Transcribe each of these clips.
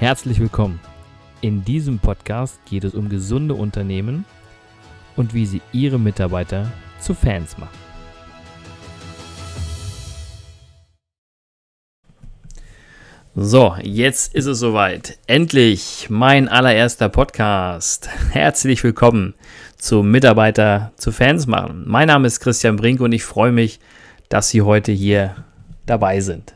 Herzlich willkommen. In diesem Podcast geht es um gesunde Unternehmen und wie sie ihre Mitarbeiter zu Fans machen. So, jetzt ist es soweit. Endlich mein allererster Podcast. Herzlich willkommen zu Mitarbeiter zu Fans machen. Mein Name ist Christian Brink und ich freue mich, dass Sie heute hier dabei sind.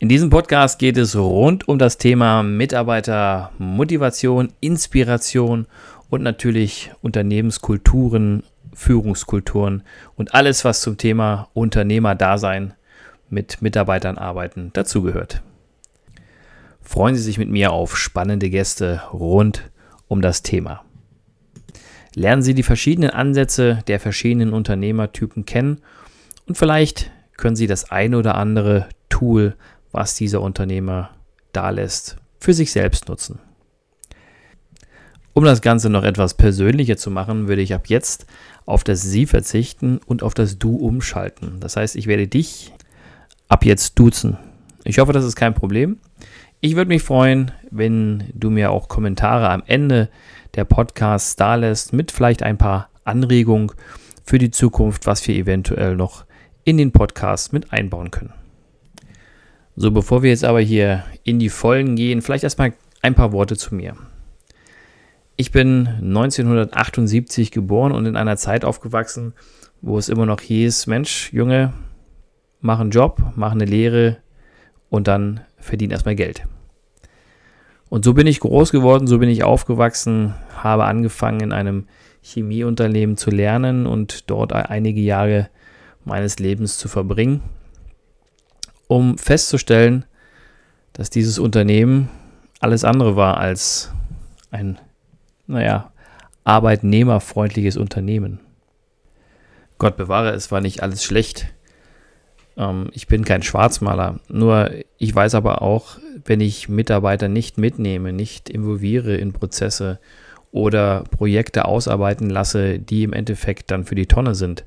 In diesem Podcast geht es rund um das Thema Mitarbeitermotivation, Inspiration und natürlich Unternehmenskulturen, Führungskulturen und alles, was zum Thema Unternehmerdasein mit Mitarbeitern arbeiten dazugehört. Freuen Sie sich mit mir auf spannende Gäste rund um das Thema. Lernen Sie die verschiedenen Ansätze der verschiedenen Unternehmertypen kennen und vielleicht können Sie das eine oder andere Tool was dieser Unternehmer da lässt, für sich selbst nutzen. Um das Ganze noch etwas persönlicher zu machen, würde ich ab jetzt auf das Sie verzichten und auf das Du umschalten. Das heißt, ich werde dich ab jetzt duzen. Ich hoffe, das ist kein Problem. Ich würde mich freuen, wenn du mir auch Kommentare am Ende der Podcasts da lässt, mit vielleicht ein paar Anregungen für die Zukunft, was wir eventuell noch in den Podcast mit einbauen können. So, bevor wir jetzt aber hier in die Vollen gehen, vielleicht erstmal ein paar Worte zu mir. Ich bin 1978 geboren und in einer Zeit aufgewachsen, wo es immer noch hieß, Mensch, Junge, mach einen Job, mach eine Lehre und dann verdien erstmal Geld. Und so bin ich groß geworden, so bin ich aufgewachsen, habe angefangen in einem Chemieunternehmen zu lernen und dort einige Jahre meines Lebens zu verbringen um festzustellen, dass dieses Unternehmen alles andere war als ein, naja, arbeitnehmerfreundliches Unternehmen. Gott bewahre, es war nicht alles schlecht. Ähm, ich bin kein Schwarzmaler. Nur ich weiß aber auch, wenn ich Mitarbeiter nicht mitnehme, nicht involviere in Prozesse oder Projekte ausarbeiten lasse, die im Endeffekt dann für die Tonne sind,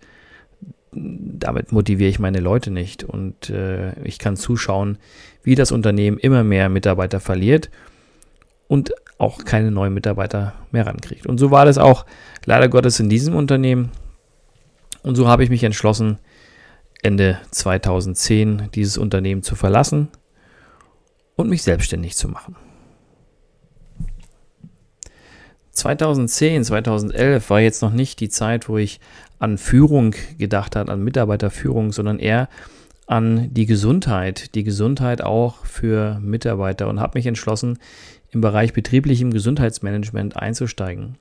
damit motiviere ich meine Leute nicht. Und äh, ich kann zuschauen, wie das Unternehmen immer mehr Mitarbeiter verliert und auch keine neuen Mitarbeiter mehr rankriegt. Und so war das auch leider Gottes in diesem Unternehmen. Und so habe ich mich entschlossen, Ende 2010 dieses Unternehmen zu verlassen und mich selbstständig zu machen. 2010, 2011 war jetzt noch nicht die Zeit, wo ich an Führung gedacht habe, an Mitarbeiterführung, sondern eher an die Gesundheit, die Gesundheit auch für Mitarbeiter und habe mich entschlossen, im Bereich betrieblichem Gesundheitsmanagement einzusteigen.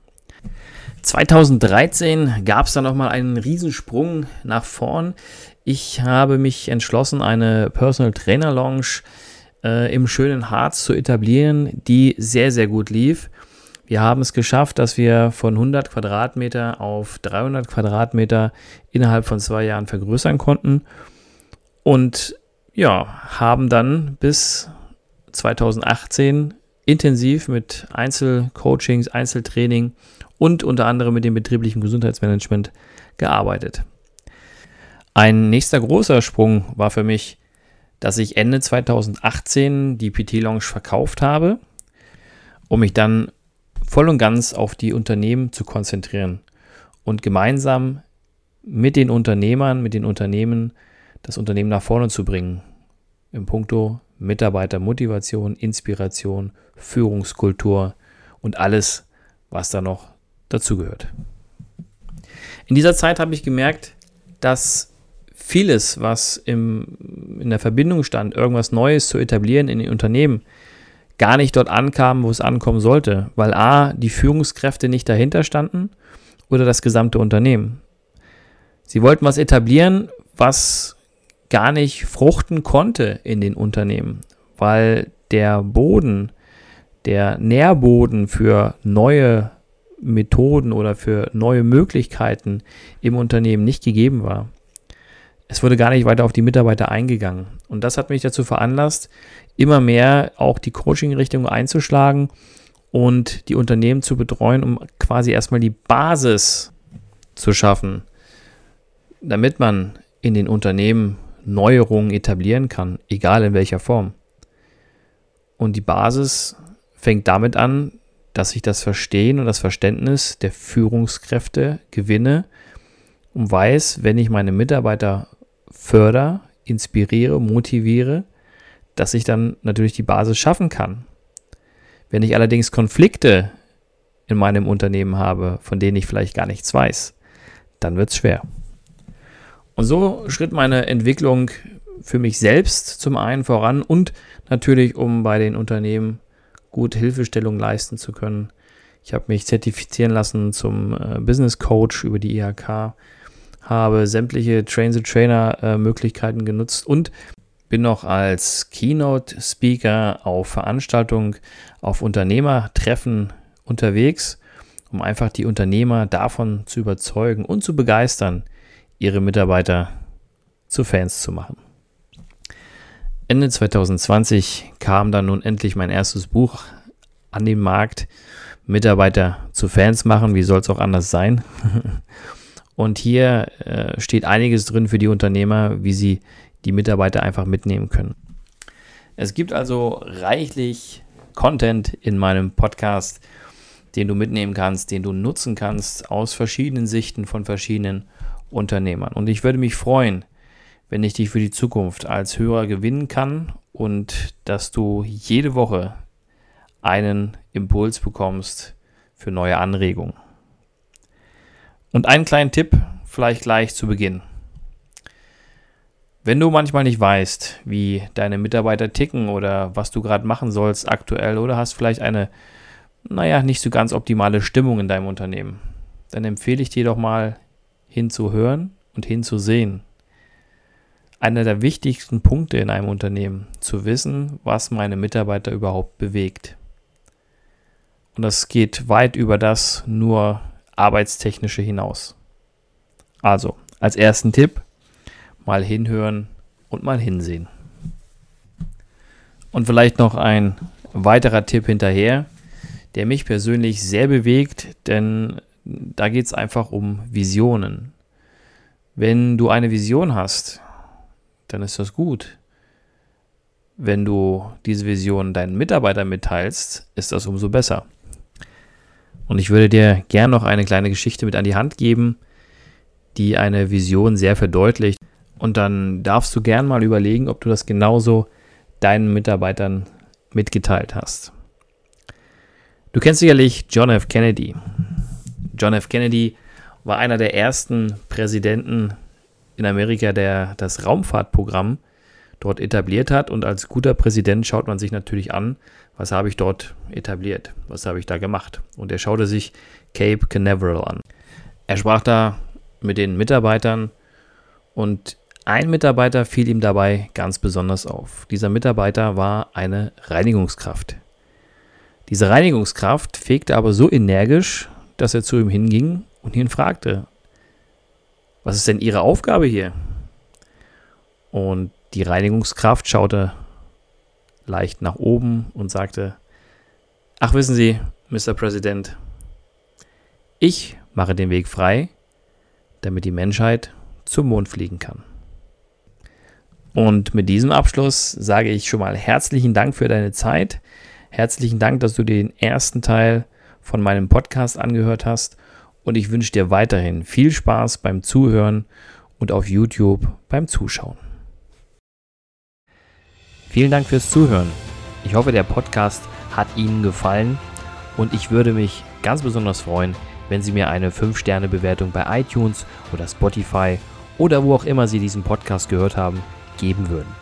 2013 gab es dann nochmal einen Riesensprung nach vorn. Ich habe mich entschlossen, eine Personal Trainer Lounge äh, im schönen Harz zu etablieren, die sehr, sehr gut lief. Wir haben es geschafft, dass wir von 100 Quadratmeter auf 300 Quadratmeter innerhalb von zwei Jahren vergrößern konnten und ja, haben dann bis 2018 intensiv mit Einzelcoachings, Einzeltraining und unter anderem mit dem betrieblichen Gesundheitsmanagement gearbeitet. Ein nächster großer Sprung war für mich, dass ich Ende 2018 die PT Lounge verkauft habe, um mich dann voll und ganz auf die Unternehmen zu konzentrieren und gemeinsam mit den Unternehmern, mit den Unternehmen das Unternehmen nach vorne zu bringen. Im Punkto Mitarbeitermotivation, Inspiration, Führungskultur und alles, was da noch dazugehört. In dieser Zeit habe ich gemerkt, dass vieles, was im, in der Verbindung stand, irgendwas Neues zu etablieren in den Unternehmen, gar nicht dort ankam, wo es ankommen sollte, weil a, die Führungskräfte nicht dahinter standen oder das gesamte Unternehmen. Sie wollten was etablieren, was gar nicht fruchten konnte in den Unternehmen, weil der Boden, der Nährboden für neue Methoden oder für neue Möglichkeiten im Unternehmen nicht gegeben war. Es wurde gar nicht weiter auf die Mitarbeiter eingegangen. Und das hat mich dazu veranlasst, immer mehr auch die Coaching-Richtung einzuschlagen und die Unternehmen zu betreuen, um quasi erstmal die Basis zu schaffen, damit man in den Unternehmen Neuerungen etablieren kann, egal in welcher Form. Und die Basis fängt damit an, dass ich das Verstehen und das Verständnis der Führungskräfte gewinne und weiß, wenn ich meine Mitarbeiter förder, inspiriere, motiviere, dass ich dann natürlich die Basis schaffen kann. Wenn ich allerdings Konflikte in meinem Unternehmen habe, von denen ich vielleicht gar nichts weiß, dann wird es schwer. Und so schritt meine Entwicklung für mich selbst zum einen voran und natürlich, um bei den Unternehmen gut Hilfestellung leisten zu können. Ich habe mich zertifizieren lassen zum äh, Business Coach über die IHK, habe sämtliche Train-the-Trainer-Möglichkeiten äh, genutzt und bin noch als Keynote-Speaker auf Veranstaltungen, auf Unternehmertreffen unterwegs, um einfach die Unternehmer davon zu überzeugen und zu begeistern, ihre Mitarbeiter zu Fans zu machen. Ende 2020 kam dann nun endlich mein erstes Buch an den Markt. Mitarbeiter zu Fans machen, wie soll es auch anders sein? Und hier äh, steht einiges drin für die Unternehmer, wie sie die Mitarbeiter einfach mitnehmen können. Es gibt also reichlich Content in meinem Podcast, den du mitnehmen kannst, den du nutzen kannst aus verschiedenen Sichten von verschiedenen Unternehmern. Und ich würde mich freuen, wenn ich dich für die Zukunft als Hörer gewinnen kann und dass du jede Woche einen Impuls bekommst für neue Anregungen. Und einen kleinen Tipp vielleicht gleich zu Beginn. Wenn du manchmal nicht weißt, wie deine Mitarbeiter ticken oder was du gerade machen sollst aktuell oder hast vielleicht eine, naja, nicht so ganz optimale Stimmung in deinem Unternehmen, dann empfehle ich dir doch mal hinzuhören und hinzusehen. Einer der wichtigsten Punkte in einem Unternehmen, zu wissen, was meine Mitarbeiter überhaupt bewegt. Und das geht weit über das nur arbeitstechnische hinaus. Also, als ersten Tipp, mal hinhören und mal hinsehen. Und vielleicht noch ein weiterer Tipp hinterher, der mich persönlich sehr bewegt, denn da geht es einfach um Visionen. Wenn du eine Vision hast, dann ist das gut. Wenn du diese Vision deinen Mitarbeitern mitteilst, ist das umso besser. Und ich würde dir gern noch eine kleine Geschichte mit an die Hand geben, die eine Vision sehr verdeutlicht. Und dann darfst du gern mal überlegen, ob du das genauso deinen Mitarbeitern mitgeteilt hast. Du kennst sicherlich John F. Kennedy. John F. Kennedy war einer der ersten Präsidenten in Amerika, der das Raumfahrtprogramm dort etabliert hat. Und als guter Präsident schaut man sich natürlich an, was habe ich dort etabliert, was habe ich da gemacht. Und er schaute sich Cape Canaveral an. Er sprach da mit den Mitarbeitern und ein Mitarbeiter fiel ihm dabei ganz besonders auf. Dieser Mitarbeiter war eine Reinigungskraft. Diese Reinigungskraft fegte aber so energisch, dass er zu ihm hinging und ihn fragte, was ist denn Ihre Aufgabe hier? Und die Reinigungskraft schaute leicht nach oben und sagte, ach wissen Sie, Mr. President, ich mache den Weg frei, damit die Menschheit zum Mond fliegen kann. Und mit diesem Abschluss sage ich schon mal herzlichen Dank für deine Zeit. Herzlichen Dank, dass du den ersten Teil von meinem Podcast angehört hast. Und ich wünsche dir weiterhin viel Spaß beim Zuhören und auf YouTube beim Zuschauen. Vielen Dank fürs Zuhören. Ich hoffe, der Podcast hat Ihnen gefallen und ich würde mich ganz besonders freuen, wenn Sie mir eine 5-Sterne-Bewertung bei iTunes oder Spotify oder wo auch immer Sie diesen Podcast gehört haben, geben würden.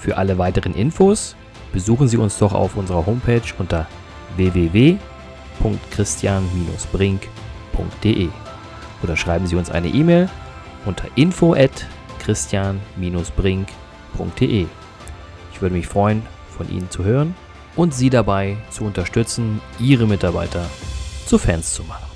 Für alle weiteren Infos besuchen Sie uns doch auf unserer Homepage unter www.christian-brink.de oder schreiben Sie uns eine E-Mail unter info at christian-brink.de. Ich würde mich freuen, von Ihnen zu hören und Sie dabei zu unterstützen, Ihre Mitarbeiter zu Fans zu machen.